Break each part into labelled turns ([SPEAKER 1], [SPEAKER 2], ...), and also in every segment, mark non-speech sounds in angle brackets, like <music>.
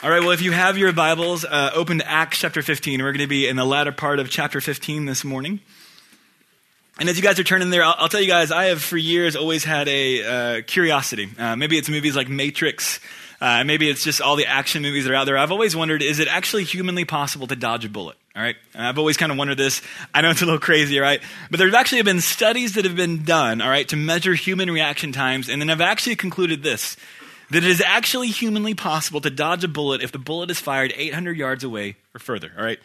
[SPEAKER 1] All right, well, if you have your Bibles, uh, open to Acts chapter 15. We're going to be in the latter part of chapter 15 this morning. And as you guys are turning there, I'll, I'll tell you guys, I have for years always had a uh, curiosity. Uh, maybe it's movies like Matrix. Uh, maybe it's just all the action movies that are out there. I've always wondered, is it actually humanly possible to dodge a bullet? All right. And I've always kind of wondered this. I know it's a little crazy, right? But there's actually been studies that have been done, all right, to measure human reaction times. And then I've actually concluded this that it is actually humanly possible to dodge a bullet if the bullet is fired 800 yards away or further, all right?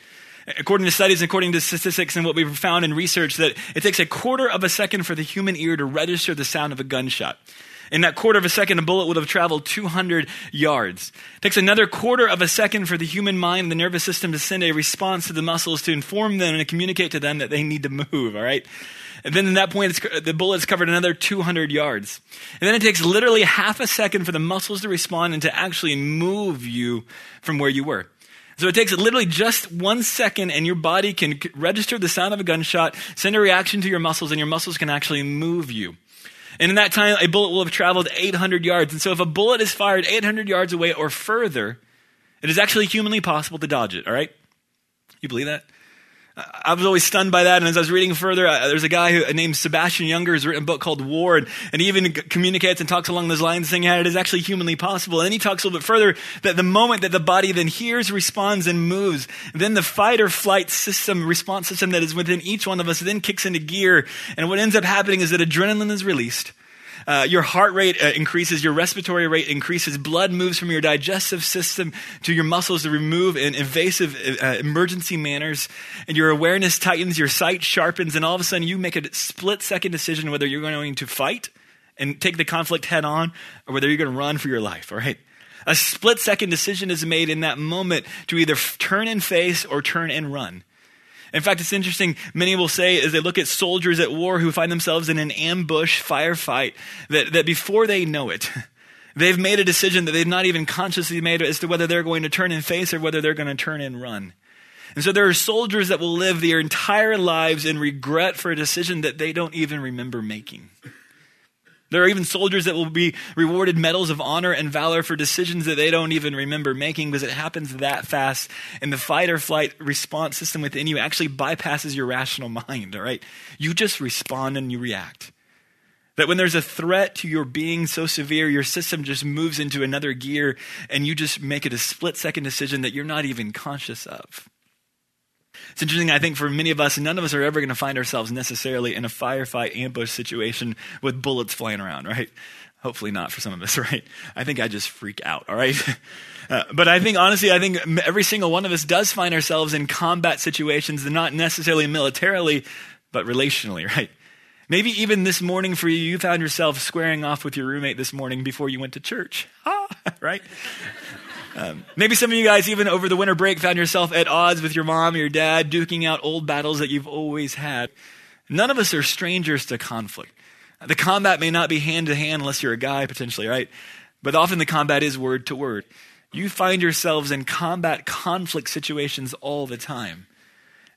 [SPEAKER 1] According to studies, according to statistics, and what we've found in research, that it takes a quarter of a second for the human ear to register the sound of a gunshot. In that quarter of a second, a bullet would have traveled 200 yards. It takes another quarter of a second for the human mind, and the nervous system, to send a response to the muscles to inform them and to communicate to them that they need to move, all right? And then at that point, the bullet's covered another 200 yards. And then it takes literally half a second for the muscles to respond and to actually move you from where you were. So it takes literally just one second, and your body can register the sound of a gunshot, send a reaction to your muscles, and your muscles can actually move you. And in that time, a bullet will have traveled 800 yards. And so if a bullet is fired 800 yards away or further, it is actually humanly possible to dodge it, all right? You believe that? I was always stunned by that. And as I was reading further, uh, there's a guy who, named Sebastian Junger who's written a book called War. And, and he even communicates and talks along those lines, saying yeah, it is actually humanly possible. And then he talks a little bit further that the moment that the body then hears, responds, and moves, then the fight or flight system, response system that is within each one of us then kicks into gear. And what ends up happening is that adrenaline is released. Uh, your heart rate uh, increases, your respiratory rate increases, blood moves from your digestive system to your muscles to remove in invasive uh, emergency manners, and your awareness tightens, your sight sharpens, and all of a sudden you make a split second decision whether you're going to fight and take the conflict head on or whether you're going to run for your life, all right? A split second decision is made in that moment to either turn and face or turn and run. In fact, it's interesting. Many will say, as they look at soldiers at war who find themselves in an ambush firefight, that, that before they know it, <laughs> they've made a decision that they've not even consciously made as to whether they're going to turn and face or whether they're going to turn and run. And so there are soldiers that will live their entire lives in regret for a decision that they don't even remember making. There are even soldiers that will be rewarded medals of honor and valor for decisions that they don't even remember making because it happens that fast. And the fight or flight response system within you actually bypasses your rational mind, all right? You just respond and you react. That when there's a threat to your being so severe, your system just moves into another gear and you just make it a split second decision that you're not even conscious of. It's interesting, I think, for many of us, none of us are ever going to find ourselves necessarily in a firefight ambush situation with bullets flying around, right? Hopefully not for some of us, <laughs> right? I think I just freak out, all right? <laughs> Uh, but I think, honestly, I think every single one of us does find ourselves in combat situations, not necessarily militarily, but relationally, <laughs> right? Maybe even this morning for you, you found yourself squaring off with your roommate this morning before you went to church, ah, right? Um, maybe some of you guys, even over the winter break, found yourself at odds with your mom or your dad, duking out old battles that you've always had. None of us are strangers to conflict. The combat may not be hand to hand unless you're a guy, potentially, right? But often the combat is word to word. You find yourselves in combat conflict situations all the time.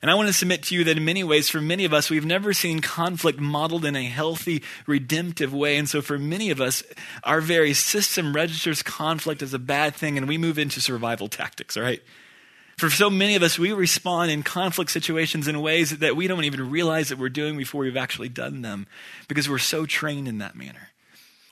[SPEAKER 1] And I want to submit to you that in many ways, for many of us, we've never seen conflict modeled in a healthy, redemptive way. And so for many of us, our very system registers conflict as a bad thing and we move into survival tactics, all right? For so many of us, we respond in conflict situations in ways that we don't even realize that we're doing before we've actually done them because we're so trained in that manner.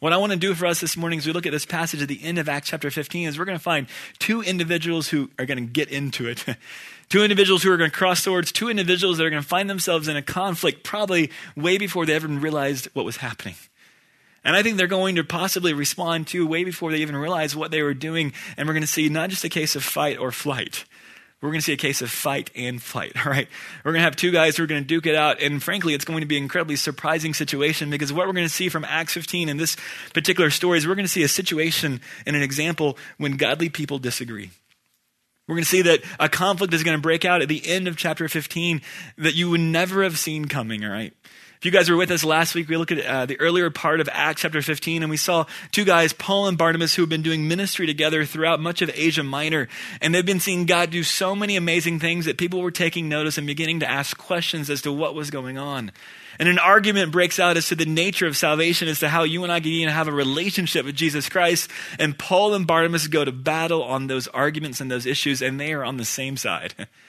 [SPEAKER 1] What I want to do for us this morning as we look at this passage at the end of Acts chapter 15 is we're going to find two individuals who are going to get into it. <laughs> two individuals who are going to cross swords, two individuals that are going to find themselves in a conflict probably way before they ever realized what was happening. And I think they're going to possibly respond to way before they even realize what they were doing. And we're going to see not just a case of fight or flight, we're going to see a case of fight and flight, <laughs> all right? We're going to have two guys who are going to duke it out. And frankly, it's going to be an incredibly surprising situation because what we're going to see from Acts 15 in this particular story is we're going to see a situation and an example when godly people disagree. We're going to see that a conflict is going to break out at the end of chapter 15 that you would never have seen coming, all right? If you guys were with us last week, we looked at uh, the earlier part of Acts chapter 15, and we saw two guys, Paul and Barnabas, who have been doing ministry together throughout much of Asia Minor. And they've been seeing God do so many amazing things that people were taking notice and beginning to ask questions as to what was going on. And an argument breaks out as to the nature of salvation, as to how you and I can even have a relationship with Jesus Christ. And Paul and Barnabas go to battle on those arguments and those issues, and they are on the same side. <laughs>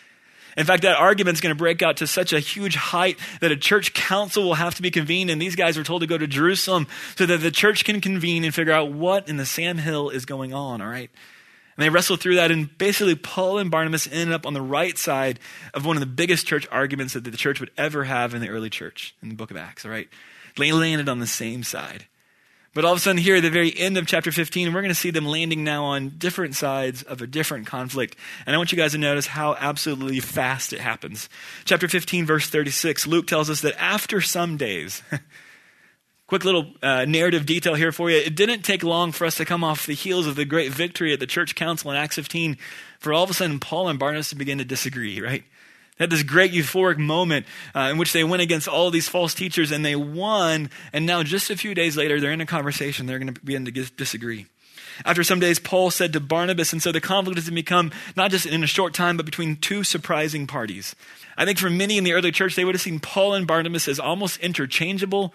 [SPEAKER 1] In fact, that argument is going to break out to such a huge height that a church council will have to be convened, and these guys are told to go to Jerusalem so that the church can convene and figure out what in the Sam Hill is going on, all right? And they wrestle through that, and basically, Paul and Barnabas ended up on the right side of one of the biggest church arguments that the church would ever have in the early church, in the book of Acts, all right? They landed on the same side. But all of a sudden, here at the very end of chapter 15, we're going to see them landing now on different sides of a different conflict. And I want you guys to notice how absolutely fast it happens. Chapter 15, verse 36, Luke tells us that after some days, <laughs> quick little uh, narrative detail here for you. It didn't take long for us to come off the heels of the great victory at the church council in Acts 15 for all of a sudden Paul and Barnabas to begin to disagree, right? They had this great euphoric moment uh, in which they went against all these false teachers and they won. And now, just a few days later, they're in a conversation. They're going to begin to disagree. After some days, Paul said to Barnabas, and so the conflict has become not just in a short time, but between two surprising parties. I think for many in the early church, they would have seen Paul and Barnabas as almost interchangeable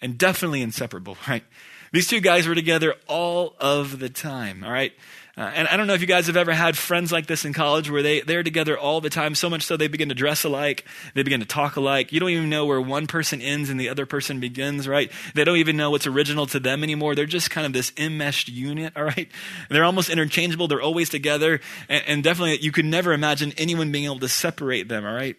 [SPEAKER 1] and definitely inseparable, <laughs> right? These two guys were together all of the time, all right? Uh, and I don't know if you guys have ever had friends like this in college where they, they're together all the time, so much so they begin to dress alike, they begin to talk alike. You don't even know where one person ends and the other person begins, right? They don't even know what's original to them anymore. They're just kind of this enmeshed unit, <laughs> all right? They're almost interchangeable, they're always together, and, and definitely you could never imagine anyone being able to separate them, all right?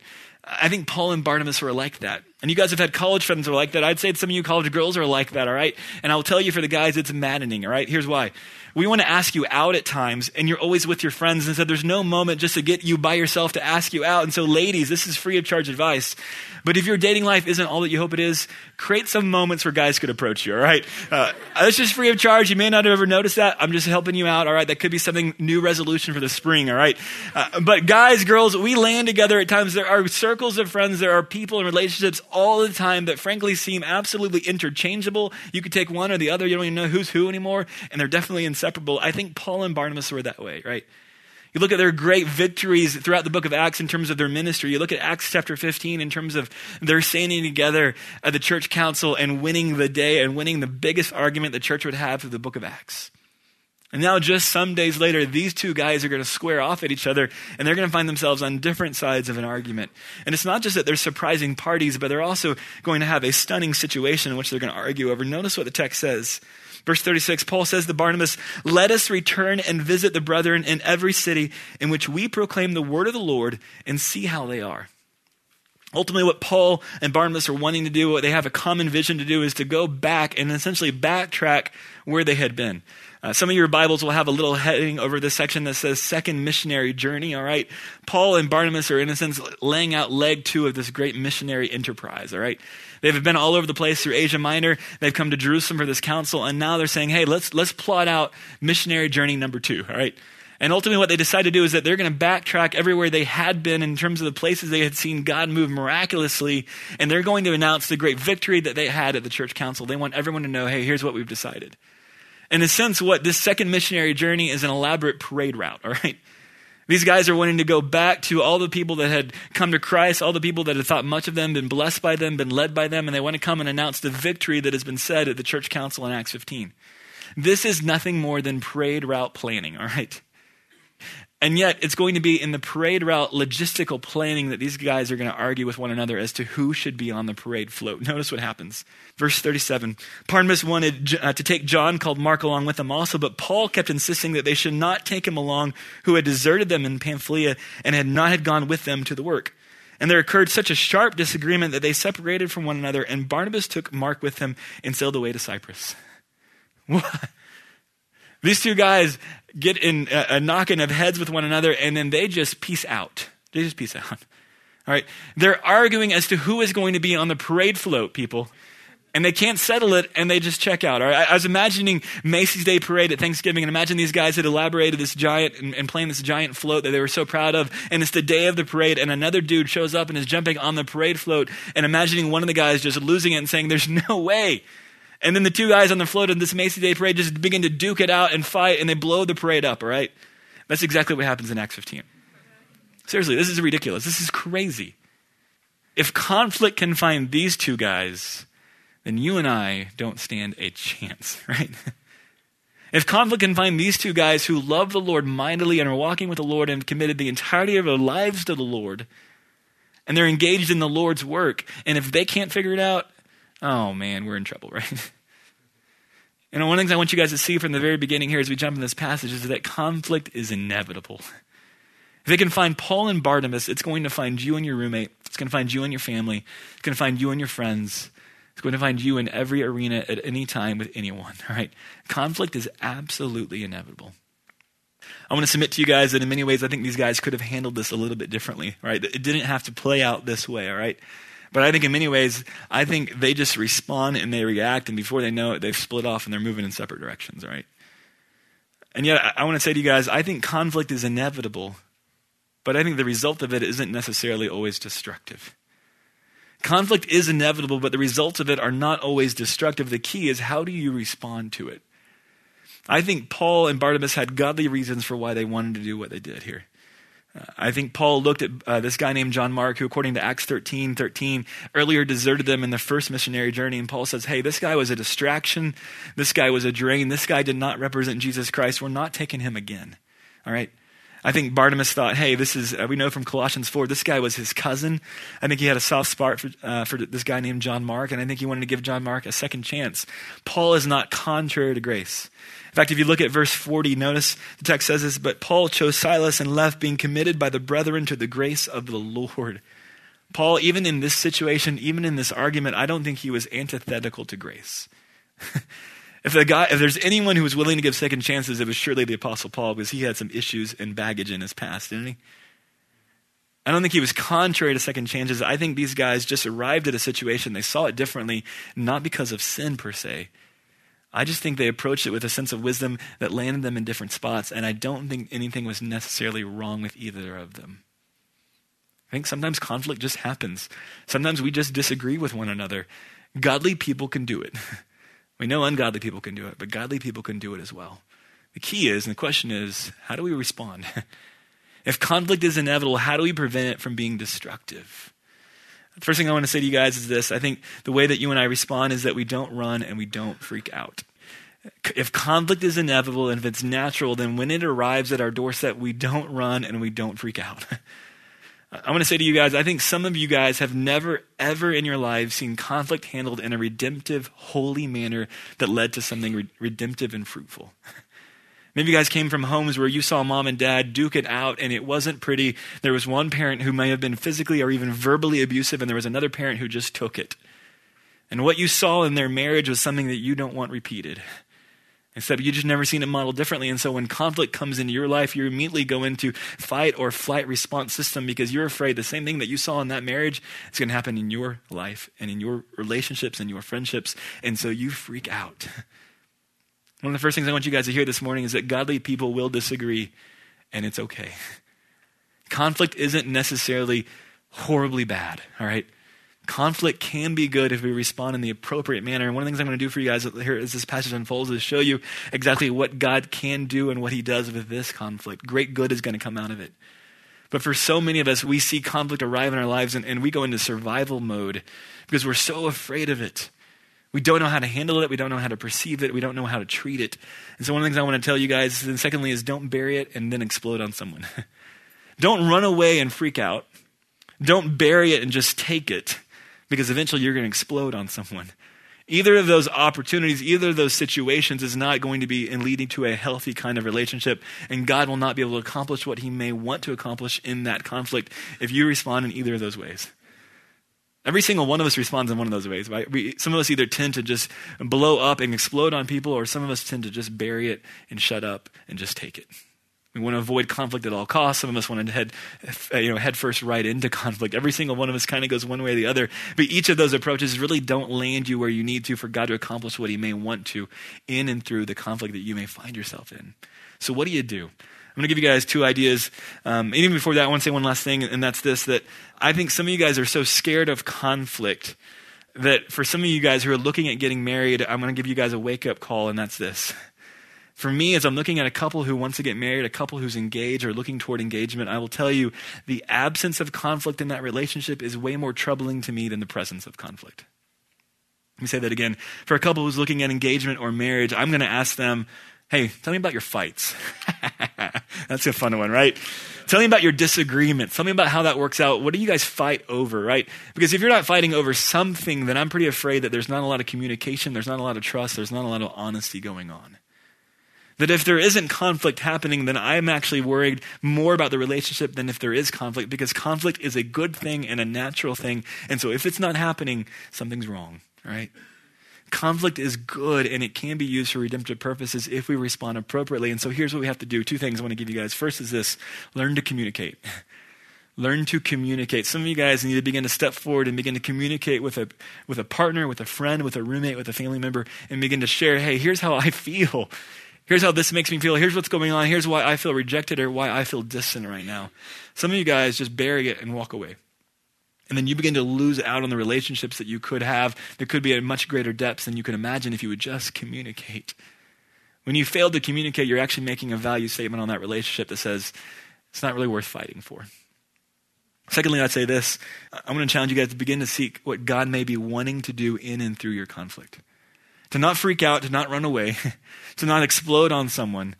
[SPEAKER 1] I think Paul and Barnabas were like that. And you guys have had college friends who are like that. I'd say some of you college girls are like that, all right? And I'll tell you for the guys, it's maddening, all right? Here's why we want to ask you out at times, and you're always with your friends, and so there's no moment just to get you by yourself to ask you out. And so, ladies, this is free of charge advice. But if your dating life isn't all that you hope it is, create some moments where guys could approach you, all right? Uh, that's just free of charge. You may not have ever noticed that. I'm just helping you out, all right? That could be something new resolution for the spring, all right? Uh, but guys, girls, we land together at times. There are circles of friends, there are people and relationships all the time that frankly seem absolutely interchangeable. You could take one or the other, you don't even know who's who anymore, and they're definitely inseparable inseparable. I think Paul and Barnabas were that way, right? You look at their great victories throughout the book of Acts in terms of their ministry. You look at Acts chapter 15 in terms of their standing together at the church council and winning the day and winning the biggest argument the church would have through the book of Acts. And now, just some days later, these two guys are going to square off at each other and they're going to find themselves on different sides of an argument. And it's not just that they're surprising parties, but they're also going to have a stunning situation in which they're going to argue over. Notice what the text says. Verse 36, Paul says to Barnabas, Let us return and visit the brethren in every city in which we proclaim the word of the Lord and see how they are. Ultimately, what Paul and Barnabas are wanting to do, what they have a common vision to do, is to go back and essentially backtrack where they had been. Uh, some of your Bibles will have a little heading over this section that says second missionary journey, all right? Paul and Barnabas are, in a sense, laying out leg two of this great missionary enterprise, all right? They've been all over the place through Asia Minor. They've come to Jerusalem for this council, and now they're saying, hey, let's, let's plot out missionary journey number two, all right? And ultimately, what they decide to do is that they're going to backtrack everywhere they had been in terms of the places they had seen God move miraculously, and they're going to announce the great victory that they had at the church council. They want everyone to know, hey, here's what we've decided. In a sense, what this second missionary journey is an elaborate parade route, all right? These guys are wanting to go back to all the people that had come to Christ, all the people that had thought much of them, been blessed by them, been led by them, and they want to come and announce the victory that has been said at the church council in Acts 15. This is nothing more than parade route planning, all right? And yet, it's going to be in the parade route logistical planning that these guys are going to argue with one another as to who should be on the parade float. Notice what happens. Verse 37 Barnabas wanted uh, to take John, called Mark, along with them also, but Paul kept insisting that they should not take him along, who had deserted them in Pamphylia and had not had gone with them to the work. And there occurred such a sharp disagreement that they separated from one another, and Barnabas took Mark with him and sailed away to Cyprus. <laughs> What? These two guys get in a, a knocking of heads with one another, and then they just peace out. They just peace out. <laughs> All right. They're arguing as to who is going to be on the parade float, people. and they can't settle it and they just check out. I, I, was imagining Macy's Day Parade at Thanksgiving and imagine these guys had elaborated this giant and, and playing this giant float that they were so proud of. And it's the day of the parade and another dude shows up and is jumping on the parade float and imagining one of the guys just losing it and saying, There's no way. And then the two guys on the float in this Macy's Day Parade just begin to duke it out and fight and they blow the parade up, all right? That's exactly what happens in Acts 15. Seriously, this is ridiculous. This is crazy. If conflict can find these two guys, then you and I don't stand a chance, <laughs> right? If conflict can find these two guys who love the Lord mightily and are walking with the Lord and committed the entirety of their lives to the Lord, and they're engaged in the Lord's work, and if they can't figure it out, oh man, we're in trouble, <laughs> right? And one of the things I want you guys to see from the very beginning here as we jump in this passage is that conflict is inevitable. If it can find Paul and Barnabas, it's going to find you and your roommate. It's going to find you and your family. It's going to find you and your friends. It's going to find you in every arena at any time with anyone, all right? Conflict is absolutely inevitable. I want to submit to you guys that in many ways I think these guys could have handled this a little bit differently, right? It didn't have to play out this way, all right? But I think in many ways, I think they just respond and they react, and before they know it, they've split off and they're moving in separate directions, right? And yet, I want to say to you guys, I think conflict is inevitable, but I think the result of it isn't necessarily always destructive. Conflict is inevitable, but the results of it are not always destructive. The key is how do you respond to it? I think Paul and Barnabas had godly reasons for why they wanted to do what they did here. I think Paul looked at uh, this guy named John Mark, who, according to Acts 13 13, earlier deserted them in the first missionary journey. And Paul says, Hey, this guy was a distraction. This guy was a drain. This guy did not represent Jesus Christ. We're not taking him again. All right? I think Barnabas thought, hey, this is, uh, we know from Colossians 4, this guy was his cousin. I think he had a soft spot for, uh, for this guy named John Mark, and I think he wanted to give John Mark a second chance. Paul is not contrary to grace. In fact, if you look at verse 40, notice the text says this, but Paul chose Silas and left, being committed by the brethren to the grace of the Lord. Paul, even in this situation, even in this argument, I don't think he was antithetical to grace. <laughs> If, the guy, if there's anyone who was willing to give second chances, it was surely the Apostle Paul because he had some issues and baggage in his past, didn't he? I don't think he was contrary to second chances. I think these guys just arrived at a situation, they saw it differently, not because of sin per se. I just think they approached it with a sense of wisdom that landed them in different spots, and I don't think anything was necessarily wrong with either of them. I think sometimes conflict just happens. Sometimes we just disagree with one another. Godly people can do it. <laughs> We know ungodly people can do it, but godly people can do it as well. The key is, and the question is, how do we respond? <laughs> if conflict is inevitable, how do we prevent it from being destructive? The first thing I want to say to you guys is this I think the way that you and I respond is that we don't run and we don't freak out. If conflict is inevitable and if it's natural, then when it arrives at our doorstep, we don't run and we don't freak out. <laughs> I want to say to you guys, I think some of you guys have never, ever in your lives seen conflict handled in a redemptive, holy manner that led to something re- redemptive and fruitful. <laughs> Maybe you guys came from homes where you saw mom and dad duke it out and it wasn't pretty. There was one parent who may have been physically or even verbally abusive, and there was another parent who just took it. And what you saw in their marriage was something that you don't want repeated. Except you just never seen it modeled differently. And so when conflict comes into your life, you immediately go into fight or flight response system because you're afraid the same thing that you saw in that marriage is going to happen in your life and in your relationships and your friendships. And so you freak out. <laughs> One of the first things I want you guys to hear this morning is that godly people will disagree, and it's okay. <laughs> Conflict isn't necessarily horribly bad, all right? conflict can be good if we respond in the appropriate manner. And one of the things I'm going to do for you guys here as this passage unfolds is show you exactly what God can do and what he does with this conflict. Great good is going to come out of it. But for so many of us, we see conflict arrive in our lives and, and we go into survival mode because we're so afraid of it. We don't know how to handle it. We don't know how to perceive it. We don't know how to treat it. And so, one of the things I want to tell you guys, and secondly, is don't bury it and then explode on someone. <laughs> don't run away and freak out. Don't bury it and just take it because eventually you're going to explode on someone. Either of those opportunities, either of those situations is not going to be in leading to a healthy kind of relationship, and God will not be able to accomplish what He may want to accomplish in that conflict if you respond in either of those ways. Every single one of us responds in one of those ways, right? We, some of us either tend to just blow up and explode on people, or some of us tend to just bury it and shut up and just take it. We want to avoid conflict at all costs. Some of us want to head, uh, you know, head first right into <laughs> conflict. Every single one of us kind of goes one way or the other. But each of those approaches really don't land you where you need to for God to accomplish what He may want to in and through the conflict that you may find yourself in. So, what do you do? I'm going to give you guys two ideas. Um, even before that, I want to say one last thing, and that's this that I think some of you guys are so scared of conflict that for some of you guys who are looking at getting married, I'm going to give you guys a wake up call, and that's this. For me, as I'm looking at a couple who wants to get married, a couple who's engaged or looking toward engagement, I will tell you the absence of conflict in that relationship is way more troubling to me than the presence of conflict. Let me say that again. For a couple who's looking at engagement or marriage, I'm going to ask them, hey, tell me about your fights. <laughs> That's a fun one, right? Tell me about your disagreements. Tell me about how that works out. What do you guys fight over, right? Because if you're not fighting over something, then I'm pretty afraid that there's not a lot of communication, there's not a lot of trust, there's not a lot of honesty going on. That if there isn't conflict happening, then I'm actually worried more about the relationship than if there is conflict, because conflict is a good thing and a natural thing. And so if it's not happening, something's wrong, right? Conflict is good and it can be used for redemptive purposes if we respond appropriately. And so here's what we have to do. Two things I want to give you guys. First is this learn to communicate. <laughs> learn to communicate. Some of you guys need to begin to step forward and begin to communicate with a, with a partner, with a friend, with a roommate, with a family member, and begin to share, hey, here's how I <laughs> feel. Here's how this makes me feel. Here's what's going on. Here's why I feel rejected or why I feel distant right now. Some of you guys just bury it and walk away. And then you begin to lose out on the relationships that you could have that could be at much greater depths than you could imagine if you would just communicate. When you fail to communicate, you're actually making a value statement on that relationship that says it's not really worth fighting for. Secondly, I'd say this I'm going to challenge you guys to begin to seek what God may be wanting to do in and through your conflict. To not freak out, to not run away, <laughs> to not explode on someone,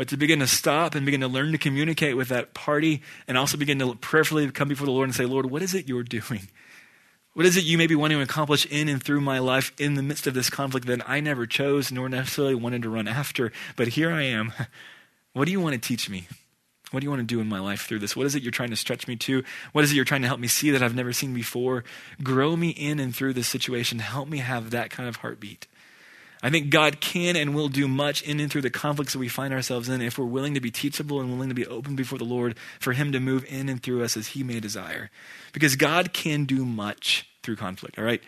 [SPEAKER 1] but to begin to stop and begin to learn to communicate with that party and also begin to prayerfully come before the Lord and say, Lord, what is it you're doing? What is it you may be wanting to accomplish in and through my life in the midst of this conflict that I never chose nor necessarily wanted to run after? But here I am. <laughs> What do you want to teach me? What do you want to do in my life through this? What is it you're trying to stretch me to? What is it you're trying to help me see that I've never seen before? Grow me in and through this situation. Help me have that kind of heartbeat. I think God can and will do much in and through the conflicts that we find ourselves in if we're willing to be teachable and willing to be open before the Lord for Him to move in and through us as He may desire. Because God can do much through conflict, all right?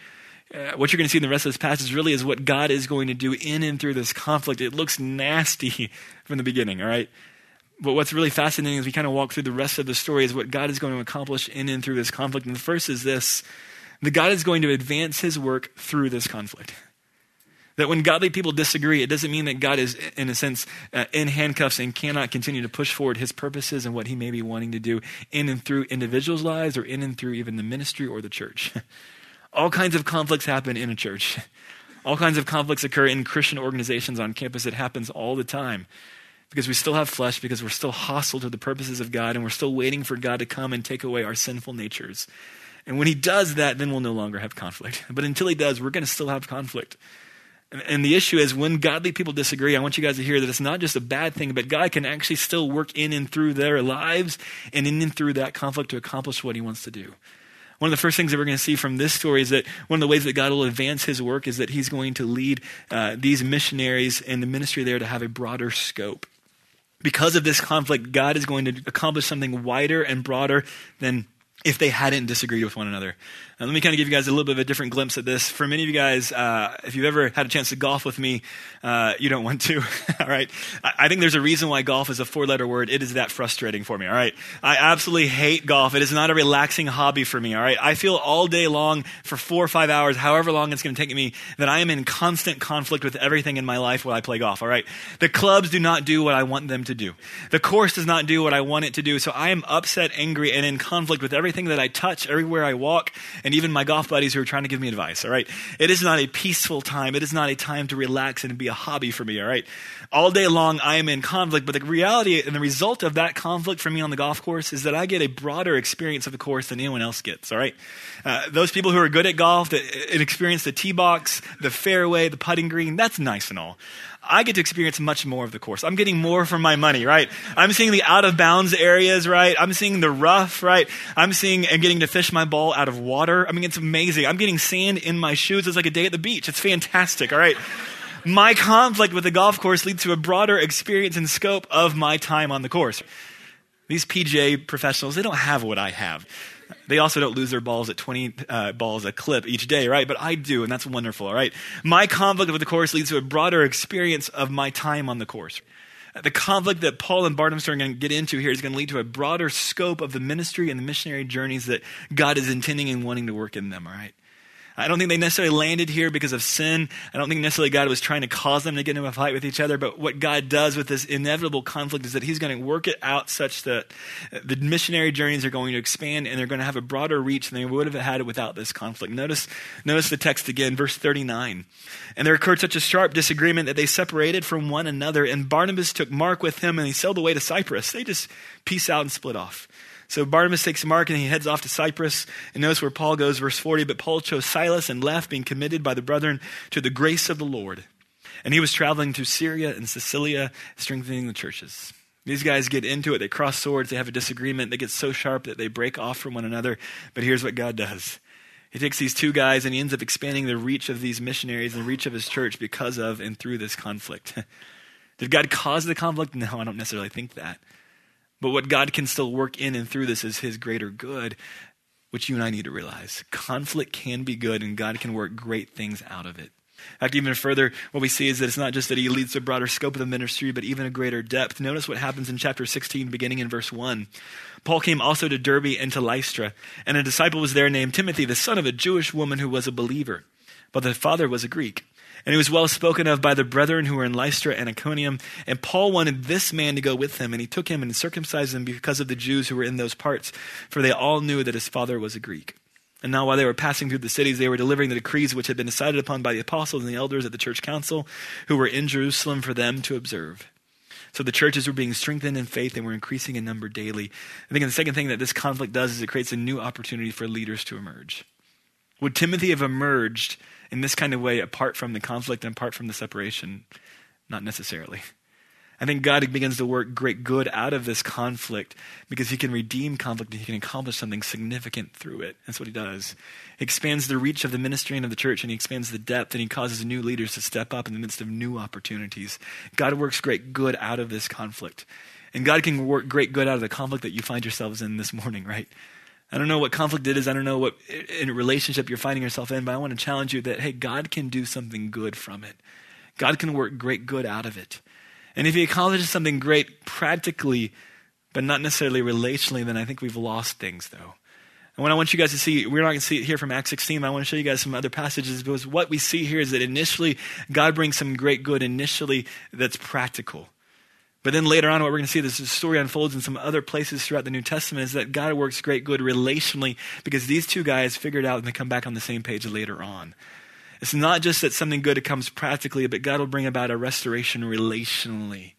[SPEAKER 1] Uh, what you're going to see in the rest of this passage really is what God is going to do in and through this conflict. It looks nasty <laughs> from the beginning, all right? But what's really fascinating as we kind of walk through the rest of the story is what God is going to accomplish in and through this conflict. And the first is this that God is going to advance His work through this conflict. That when godly people disagree, it doesn't mean that God is, in a sense, uh, in handcuffs and cannot continue to push forward his purposes and what he may be wanting to do in and through individuals' lives or in and through even the ministry or the church. <laughs> All kinds of conflicts happen in a church. <laughs> All kinds of conflicts occur in Christian organizations on campus. It happens all the time because we still have flesh, because we're still hostile to the purposes of God, and we're still waiting for God to come and take away our sinful natures. And when he does that, then we'll no longer have conflict. <laughs> But until he does, we're going to still have conflict. And the issue is when godly people disagree, I want you guys to hear that it's not just a bad thing, but God can actually still work in and through their lives and in and through that conflict to accomplish what he wants to do. One of the first things that we're going to see from this story is that one of the ways that God will advance his work is that he's going to lead uh, these missionaries and the ministry there to have a broader scope. Because of this conflict, God is going to accomplish something wider and broader than if they hadn't disagreed with one another. Let me kind of give you guys a little bit of a different glimpse at this. For many of you guys, uh, if you've ever had a chance to golf with me, uh, you don't want to. <laughs> all right. I, I, think there's a reason why golf is a four letter word. It is that frustrating for me. All right. I absolutely hate golf. It is not a relaxing hobby for me. All right. I feel all day long for four or five hours, however long it's going to take me, that I am in constant conflict with everything in my life while I play golf. All right. The clubs do not do what I want them to do. The course does not do what I want it to do. So I am upset, angry, and in conflict with everything that I touch, everywhere I walk, and even my golf buddies who are trying to give me advice, all right? It is not a peaceful time. It is not a time to relax and be a hobby for me, all right? All day long, I am in conflict, but the reality and the result of that conflict for me on the golf course is that I get a broader experience of the course than anyone else gets, all right? Uh, those people who are good at golf, that experience the tee box, the fairway, the putting green, that's nice and all. I get to experience much more of the course. I'm getting more for my money, right? I'm seeing the out of bounds areas, right? I'm seeing the rough, right? I'm seeing and getting to fish my ball out of water. I mean, it's amazing. I'm getting sand in my shoes. It's like a day at the beach. It's fantastic, all right? My conflict with the golf course leads to a broader experience and scope of my time on the course. These PGA professionals, they don't have what I have. They also don't lose their balls at 20 uh, balls a clip each day, right? But I do, and that's wonderful, all right? My conflict with the course leads to a broader experience of my time on the course. The conflict that Paul and Barnabas are going to get into here is going to lead to a broader scope of the ministry and the missionary journeys that God is intending and wanting to work in them, all right? I don't think they necessarily landed here because of sin. I don't think necessarily God was trying to cause them to get into a fight with each other. But what God does with this inevitable conflict is that He's going to work it out such that the missionary journeys are going to expand and they're going to have a broader reach than they would have had without this conflict. Notice, notice the text again, verse 39. And there occurred such a sharp disagreement that they separated from one another. And Barnabas took Mark with him and he sailed away to Cyprus. They just peace out and split off. So Barnabas takes Mark and he heads off to Cyprus. And notice where Paul goes, verse 40. But Paul chose Silas and left, being committed by the brethren to the grace of the Lord. And he was traveling to Syria and Cilicia, strengthening the churches. These guys get into it. They cross swords. They have a disagreement. They get so sharp that they break off from one another. But here's what God does He takes these two guys and he ends up expanding the reach of these missionaries and the reach of his church because of and through this conflict. <laughs> Did God cause the conflict? No, I don't necessarily think that. But what God can still work in and through this is his greater good, which you and I need to realize. Conflict can be good, and God can work great things out of it. In fact, even further, what we see is that it's not just that he leads a broader scope of the ministry, but even a greater depth. Notice what happens in chapter 16, beginning in verse 1. Paul came also to Derbe and to Lystra, and a disciple was there named Timothy, the son of a Jewish woman who was a believer, but the father was a Greek. And he was well spoken of by the brethren who were in Lystra and Iconium. And Paul wanted this man to go with him, and he took him and circumcised him because of the Jews who were in those parts, for they all knew that his father was a Greek. And now, while they were passing through the cities, they were delivering the decrees which had been decided upon by the apostles and the elders at the church council, who were in Jerusalem for them to observe. So the churches were being strengthened in faith and were increasing in number daily. I think the second thing that this conflict does is it creates a new opportunity for leaders to emerge. Would Timothy have emerged in this kind of way apart from the conflict and apart from the separation? Not necessarily. I think God begins to work great good out of this conflict because he can redeem conflict and he can accomplish something significant through it. That's what he does. He expands the reach of the ministry and of the church and he expands the depth and he causes new leaders to step up in the midst of new opportunities. God works great good out of this conflict. And God can work great good out of the conflict that you find yourselves in this morning, right? I don't know what conflict it is. I don't know what in a relationship you're finding yourself in, but I want to challenge you that, hey, God can do something good from it. God can work great good out of it. And if he accomplishes something great practically, but not necessarily relationally, then I think we've lost things, though. And what I want you guys to see, we're not going to see it here from Acts 16, I want to show you guys some other passages because what we see here is that initially, God brings some great good initially that's practical. But then later on, what we're going to see, this story unfolds in some other places throughout the New Testament, is that God works great good relationally because these two guys figured out and they come back on the same page later on. It's not just that something good comes practically, but God will bring about a restoration relationally.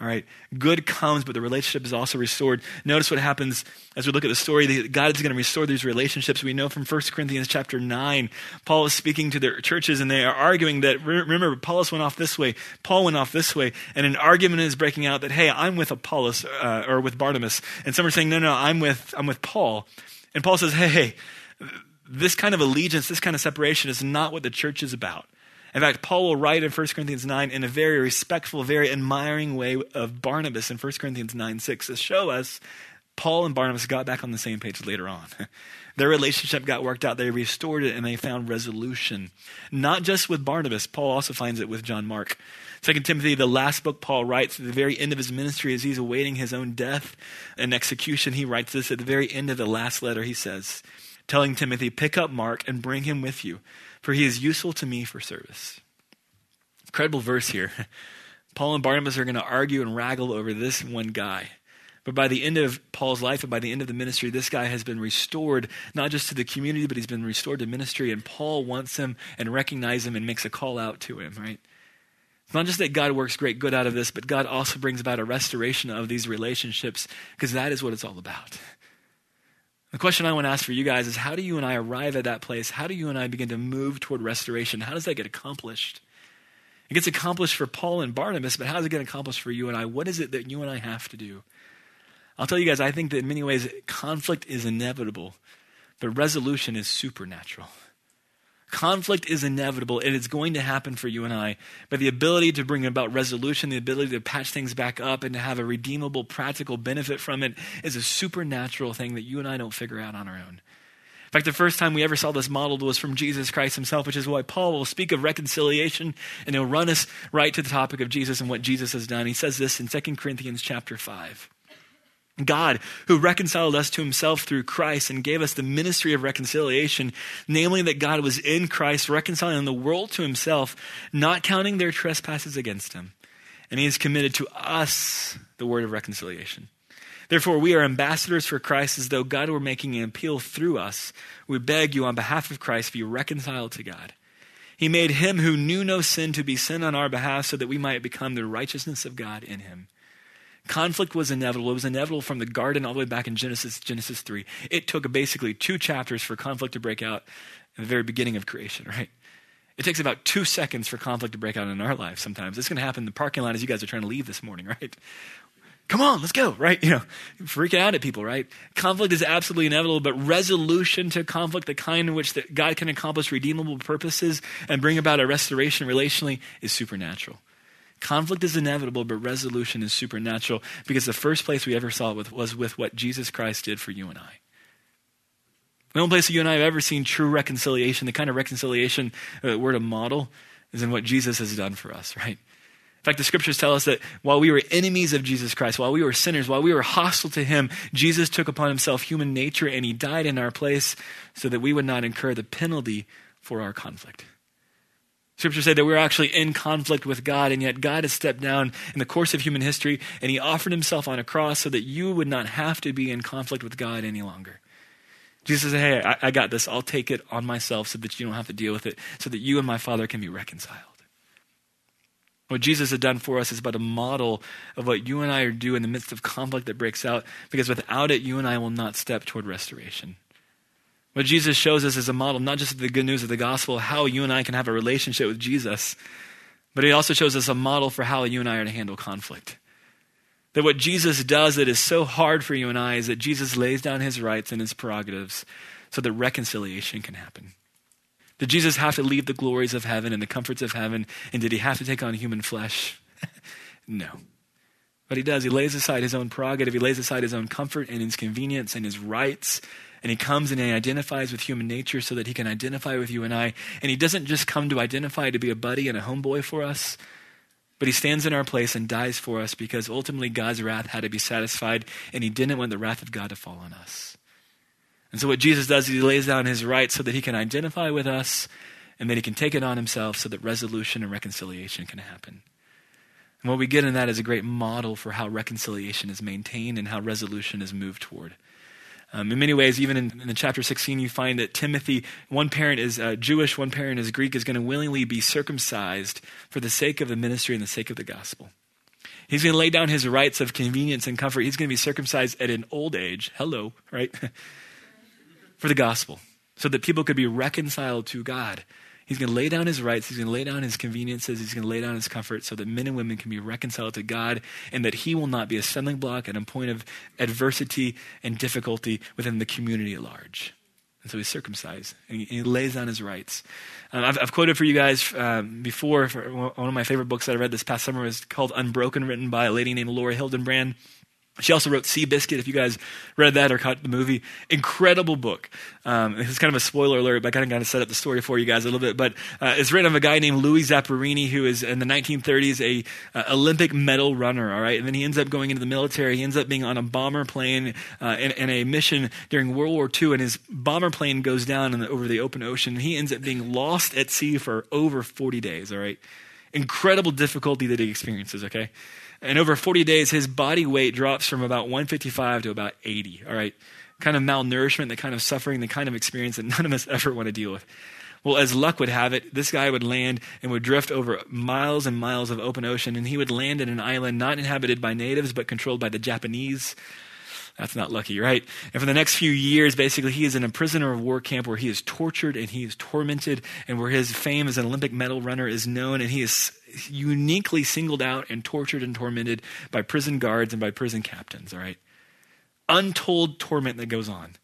[SPEAKER 1] All right, good comes, but the relationship is also restored. Notice what happens as we look at the story. God is going to restore these relationships. We know from 1 Corinthians chapter 9, Paul is speaking to their churches, and they are arguing that, remember, Apollos went off this way, Paul went off this way, and an argument is breaking out that, hey, I'm with Apollos, uh, or with Barnabas. And some are saying, no, no, I'm with, I'm with Paul. And Paul says, hey, hey, this kind of allegiance, this kind of separation is not what the church is about. In fact, Paul will write in 1 Corinthians 9 in a very respectful, very admiring way of Barnabas in 1 Corinthians 9 6 to show us Paul and Barnabas got back on the same page later on. <laughs> Their relationship got worked out. They restored it and they found resolution. Not just with Barnabas, Paul also finds it with John Mark. 2 Timothy, the last book Paul writes at the very end of his ministry as he's awaiting his own death and execution, he writes this at the very end of the last letter. He says, telling Timothy, Pick up Mark and bring him with you for he is useful to me for service. Incredible verse here. <laughs> Paul and Barnabas are going to argue and wrangle over this one guy. But by the end of Paul's life and by the end of the ministry, this guy has been restored, not just to the community, but he's been restored to ministry. And Paul wants him and recognizes him and makes a call out to him, right? It's not just that God works great good out of this, but God also brings about a restoration of these relationships because that is what it's all about. The question I want to ask for you guys is how do you and I arrive at that place? How do you and I begin to move toward restoration? How does that get accomplished? It gets accomplished for Paul and Barnabas, but how does it get accomplished for you and I? What is it that you and I have to do? I'll tell you guys, I think that in many ways conflict is inevitable, but resolution is supernatural. Conflict is inevitable and it's going to happen for you and I. But the ability to bring about resolution, the ability to patch things back up and to have a redeemable, practical benefit from it is a supernatural thing that you and I don't figure out on our own. In fact, the first time we ever saw this modeled was from Jesus Christ himself, which is why Paul will speak of reconciliation and he'll run us right to the topic of Jesus and what Jesus has done. He says this in 2 Corinthians chapter 5. God, who reconciled us to himself through Christ and gave us the ministry of reconciliation, namely that God was in Christ reconciling the world to himself, not counting their trespasses against him. And he has committed to us the word of reconciliation. Therefore, we are ambassadors for Christ as though God were making an appeal through us. We beg you on behalf of Christ, be reconciled to God. He made him who knew no sin to be sin on our behalf so that we might become the righteousness of God in him. Conflict was inevitable. It was inevitable from the garden all the way back in Genesis, Genesis 3. It took basically two chapters for conflict to break out in the very beginning of creation, right? It takes about two seconds for conflict to break out in our lives sometimes. It's going to happen in the parking lot as you guys are trying to leave this morning, right? Come on, let's go, right? You know, freaking out at people, right? Conflict is absolutely inevitable, but resolution to conflict, the kind in which that God can accomplish redeemable purposes and bring about a restoration relationally, is supernatural. Conflict is inevitable, but resolution is supernatural because the first place we ever saw it with, was with what Jesus Christ did for you and I. The only place you and I have ever seen true reconciliation, the kind of reconciliation that we're to model, is in what Jesus has done for us, right? In fact, the scriptures tell us that while we were enemies of Jesus Christ, while we were sinners, while we were hostile to him, Jesus took upon himself human nature and he died in our place so that we would not incur the penalty for our conflict. Scripture say that we're actually in conflict with God, and yet God has stepped down in the course of human history, and He offered Himself on a cross so that you would not have to be in conflict with God any longer. Jesus said, Hey, I, I got this. I'll take it on myself so that you don't have to deal with it, so that you and my Father can be reconciled. What Jesus has done for us is but a model of what you and I are due in the midst of conflict that breaks out, because without it, you and I will not step toward restoration. What Jesus shows us is a model, not just of the good news of the gospel, how you and I can have a relationship with Jesus, but he also shows us a model for how you and I are to handle conflict. That what Jesus does that is so hard for you and I is that Jesus lays down his rights and his prerogatives so that reconciliation can happen. Did Jesus have to leave the glories of heaven and the comforts of heaven? And did he have to take on human flesh? <laughs> no. But he does. He lays aside his own prerogative. He lays aside his own comfort and his convenience and his rights and he comes and he identifies with human nature so that he can identify with you and I. And he doesn't just come to identify to be a buddy and a homeboy for us, but he stands in our place and dies for us because ultimately God's wrath had to be satisfied, and he didn't want the wrath of God to fall on us. And so what Jesus does is he lays down his rights so that he can identify with us and that he can take it on himself so that resolution and reconciliation can happen. And what we get in that is a great model for how reconciliation is maintained and how resolution is moved toward. Um, in many ways, even in, in, the chapter 16, you find that Timothy, one parent is uh, Jewish, one parent is Greek, is going to willingly be circumcised for the sake of the ministry and the sake of the gospel. He's going to lay down his rights of convenience and comfort. He's going to be circumcised at an old age. Hello, right? <laughs> for the gospel, so that people could be reconciled to God. He's going to lay down his rights. He's going to lay down his conveniences. He's going to lay down his comfort so that men and women can be reconciled to God and that he will not be a stumbling block and a point of adversity and difficulty within the community at large. And so he's circumcised and he, lays down his rights. Um, I've, I've, quoted for you guys um, before, one of my favorite books that I read this past summer was called Unbroken, written by a lady named Laura Hillenbrand. She also wrote Seabiscuit, if you guys read that or caught the movie. Incredible book. Um, it's kind of a spoiler alert, but I kind of got to set up the story for you guys a little bit. But uh, it's written of a guy named Louis Zamperini, who is in the 1930s a uh, Olympic medal runner, all right? And then he ends up going into the military. He ends up being on a bomber plane uh, in, in, a mission during World War II, and his bomber plane goes down the, over the open ocean. And he ends up being lost at sea for over 40 days, all right? Incredible difficulty that he experiences, okay? And over 40 days, his body weight drops from about 155 to about 80. All right. Kind of malnourishment, the kind of suffering, the kind of experience that <laughs> none of us ever want to deal with. Well, as luck would have it, this guy would land and would drift over miles and miles of open ocean, and he would land in an island not inhabited by natives but controlled by the Japanese. That's not lucky, right? And for the next few years, basically, he is in a prisoner of war camp where he is tortured and he is tormented, and where his fame as an Olympic medal runner is known, and he is uniquely singled out and tortured and tormented by prison guards and by prison captains, all right? Untold torment that goes on.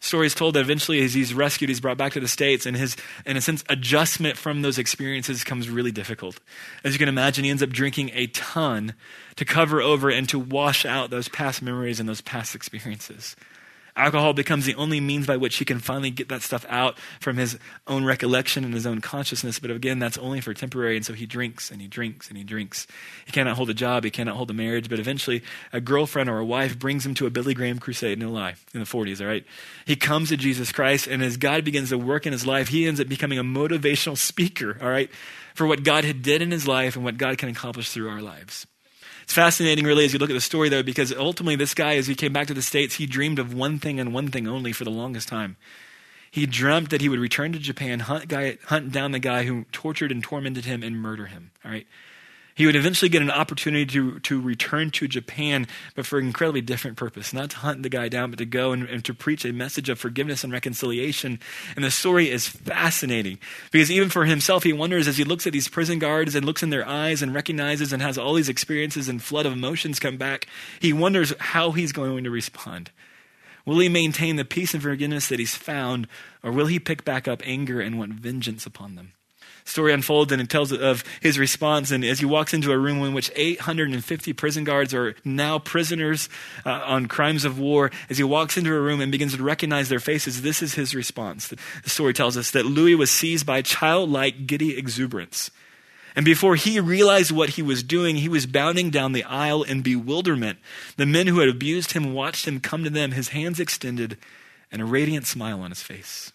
[SPEAKER 1] Stories told that eventually, as he's rescued, he's brought back to the States, and his, in a sense, adjustment from those experiences comes really difficult. As you can imagine, he ends up drinking a ton to cover over and to wash out those past memories and those past experiences. Alcohol becomes the only means by which he can finally get that stuff out from his own recollection and his own consciousness. But again, that's only for temporary. And so he drinks and he drinks and he drinks. He cannot hold a job. He cannot hold a marriage. But eventually, a girlfriend or a wife brings him to a Billy Graham crusade, no lie, in the 40s, all right? He comes to Jesus Christ. And as God begins to work in his life, he ends up becoming a motivational speaker, all right, for what God had did in his life and what God can accomplish through our lives. It's fascinating, really, as you look at the story, though, because ultimately, this guy, as he came back to the States, he dreamed of one thing and one thing only for the longest time. He dreamt that he would return to Japan, hunt, guy, hunt down the guy who tortured and tormented him, and murder him. All right? He would eventually get an opportunity to, to return to Japan, but for an incredibly different purpose. Not to hunt the guy down, but to go and, and to preach a message of forgiveness and reconciliation. And the story is fascinating because even for himself, he wonders as he looks at these prison guards and looks in their eyes and recognizes and has all these experiences and flood of emotions come back, he wonders how he's going to respond. Will he maintain the peace and forgiveness that he's found, or will he pick back up anger and want vengeance upon them? Story unfolds and it tells of his response. And as he walks into a room in which 850 prison guards are now prisoners uh, on crimes of war, as he walks into a room and begins to recognize their faces, this is his response. The story tells us that Louis was seized by childlike, giddy exuberance. And before he realized what he was doing, he was bounding down the aisle in bewilderment. The men who had abused him watched him come to them, his hands extended, and a radiant smile on his face.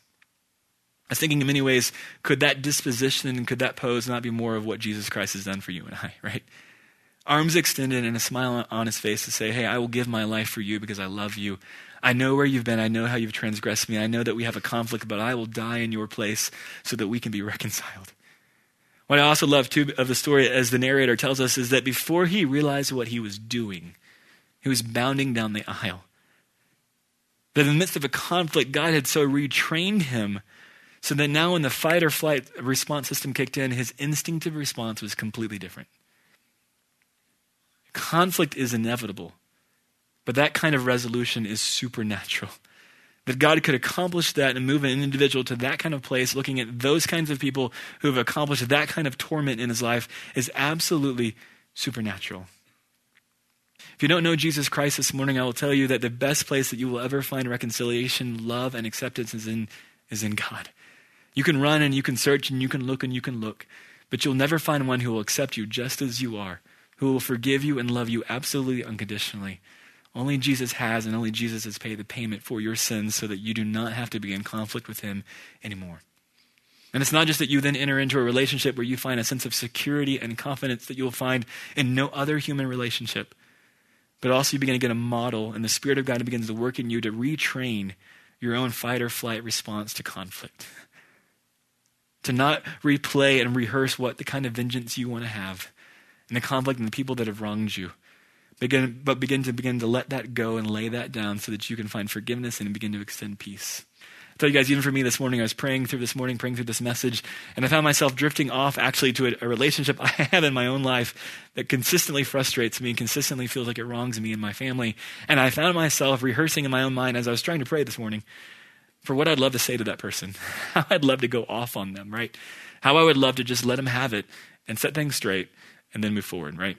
[SPEAKER 1] I was thinking in many ways, could that disposition and could that pose not be more of what Jesus Christ has done for you and I, <laughs> right? Arms extended and a smile on his face to say, Hey, I will give my life for you because I love you. I know where you've been. I know how you've transgressed me. I know that we have a conflict, but I will die in your place so that we can be reconciled. What I also love, too, of the story, as the narrator tells us, is that before he realized what he was doing, he was bounding down the aisle. That in the midst of a conflict, God had so retrained him so that now, when the fight or flight response system kicked in, his instinctive response was completely different. Conflict is inevitable, but that kind of resolution is supernatural. <laughs> That God could accomplish that and move an individual to that kind of place, looking at those kinds of people who have accomplished that kind of torment in his life, is absolutely supernatural. If you don't know Jesus Christ this morning, I will tell you that the best place that you will ever find reconciliation, love, and acceptance is in, is in God. You can run and you can search and you can look and you can look, but you'll never find one who will accept you just as you are, who will forgive you and love you absolutely unconditionally. Only Jesus has, and only Jesus has paid the payment for your sins so that you do not have to be in conflict with Him anymore. And it's not just that you then enter into a relationship where you find a sense of security and confidence that you'll find in no other human relationship, but also you begin to get a model, and the Spirit of God begins to work in you to retrain your own fight or flight response to conflict to not replay and rehearse what the kind of vengeance you want to have and the conflict and the people that have wronged you. Begin, but begin to begin to let that go and lay that down so that you can find forgiveness and begin to extend peace. I tell you guys, even for me this morning, I was praying through this morning, praying through this message, and I found myself drifting off actually to a, a relationship <laughs> I have in my own life that consistently frustrates me and consistently feels like it wrongs me and my family. And I found myself rehearsing in my own mind as I was trying to pray this morning for what I'd love to say to that person, <laughs> how I'd love to go off on them, right? How I would love to just let them have it and set things straight and then move forward, right?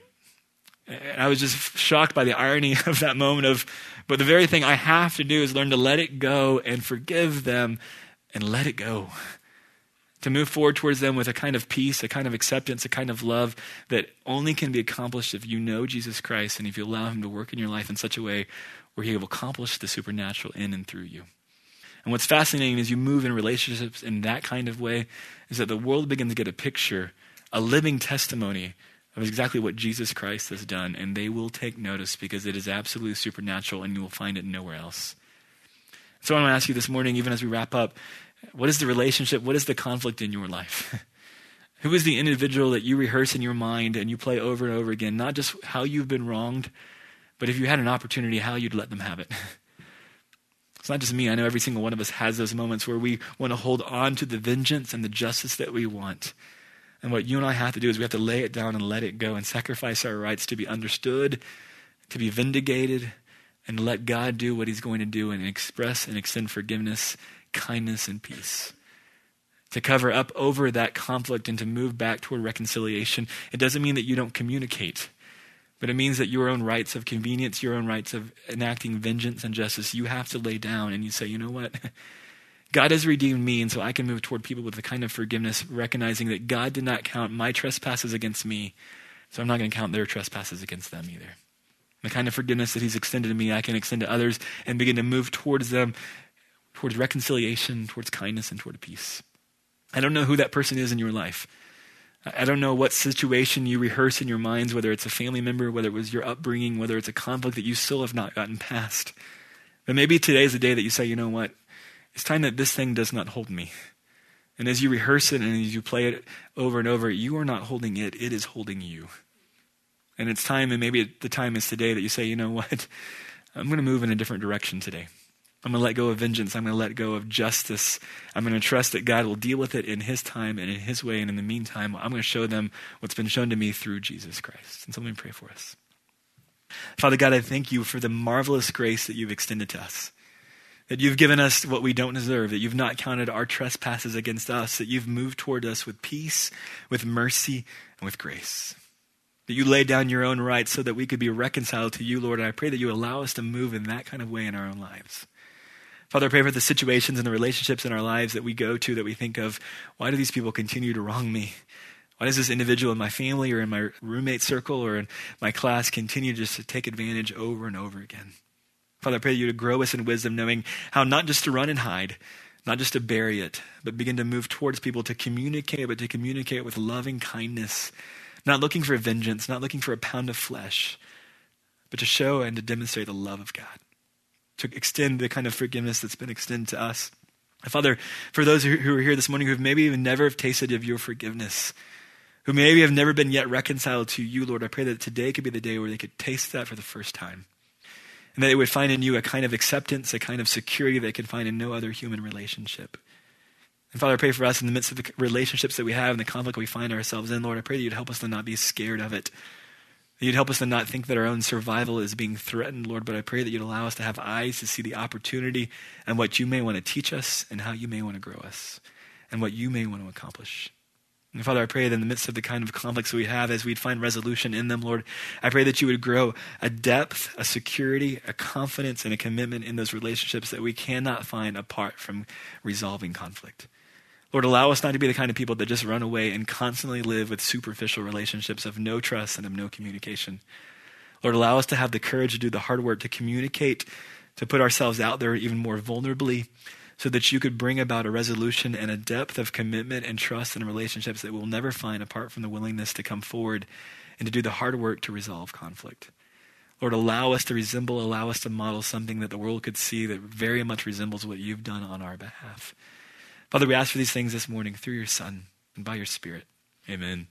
[SPEAKER 1] And I was just shocked by the irony <laughs> of that moment of, but the very thing I have to do is learn to let it go and forgive them and let it go. To move forward towards them with a kind of peace, a kind of acceptance, a kind of love that only can be accomplished if you know Jesus Christ and if you allow Him to work in your life in such a way where He will accomplish the supernatural in and through you. And what's fascinating as you move in relationships in that kind of way is that the world begins to get a picture, a living testimony of exactly what Jesus Christ has done, and they will take notice because it is absolutely supernatural and you will find it nowhere else. So I want to ask you this morning, even as we wrap up, what is the relationship, what is the conflict in your life? <laughs> Who is the individual that you rehearse in your mind and you play over and over again, not just how you've been wronged, but if you had an opportunity, how you'd let them have it? <laughs> It's not just me. I know every single one of us has those moments where we want to hold on to the vengeance and the justice that we want. And what you and I have to do is we have to lay it down and let it go and sacrifice our rights to be understood, to be vindicated, and let God do what He's going to do and express and extend forgiveness, kindness, and peace. To cover up over that conflict and to move back toward reconciliation. It doesn't mean that you don't communicate, but it means that your own rights of convenience, your own rights of enacting vengeance and justice, you have to lay down and you say, you know what? <laughs> God has redeemed me, and so I can move toward people with the kind of forgiveness, recognizing that God did not count my trespasses against me, so I'm not going to count their trespasses against them either. The kind of forgiveness that He's extended to me, I can extend to others and begin to move towards them, towards reconciliation, towards kindness, and toward peace. I don't know who that person is in your life. I don't know what situation you rehearse in your minds, whether it's a family member, whether it was your upbringing, whether it's a conflict that you still have not gotten past. But maybe today is the day that you say, you know what? It's time that this thing does not hold me. And as you rehearse it and as you play it over and over, you are not holding it, it is holding you. And it's time, and maybe the time is today that you say, you know what? I'm going to move in a different direction today. I'm going to let go of vengeance. I'm going to let go of justice. I'm going to trust that God will deal with it in His time and in His way. And in the meantime, I'm going to show them what's been shown to me through Jesus Christ. And so let me pray for us. Father God, I thank you for the marvelous grace that you've extended to us. That you've given us what we don't deserve, that you've not counted our trespasses against us, that you've moved toward us with peace, with mercy, and with grace. That you laid down your own rights so that we could be reconciled to you, Lord. And I pray that you allow us to move in that kind of way in our own lives. Father, I pray for the situations and the relationships in our lives that we go to that we think of, why do these people continue to wrong me? Why does this individual in my family or in my roommate circle or in my class continue just to take advantage over and over again? Father, I pray you to grow us in wisdom, knowing how not just to run and hide, not just to bury it, but begin to move towards people to communicate, but to communicate with loving kindness, not looking for vengeance, not looking for a pound of flesh, but to show and to demonstrate the love of God to extend the kind of forgiveness that's been extended to us. Father, for those who are here this morning who have maybe even never have tasted of your forgiveness, who maybe have never been yet reconciled to you, Lord, I pray that today could be the day where they could taste that for the first time. And that they would find in you a kind of acceptance, a kind of security they could find in no other human relationship. And Father, I pray for us in the midst of the relationships that we have and the conflict we find ourselves in, Lord, I pray that you'd help us to not be scared of it, You'd help us to not think that our own survival is being threatened, Lord, but I pray that you'd allow us to have eyes to see the opportunity and what you may want to teach us and how you may want to grow us and what you may want to accomplish. And Father, I pray that in the midst of the kind of conflicts we have, as we'd find resolution in them, Lord, I pray that you would grow a depth, a security, a confidence, and a commitment in those relationships that we cannot find apart from resolving conflict. Lord, allow us not to be the kind of people that just run away and constantly live with superficial relationships of no trust and of no communication. Lord, allow us to have the courage to do the hard work, to communicate, to put ourselves out there even more vulnerably, so that you could bring about a resolution and a depth of commitment and trust in relationships that we'll never find apart from the willingness to come forward and to do the hard work to resolve conflict. Lord, allow us to resemble, allow us to model something that the world could see that very much resembles what you've done on our behalf. Father, we ask for these things this morning through your Son and by your Spirit. Amen.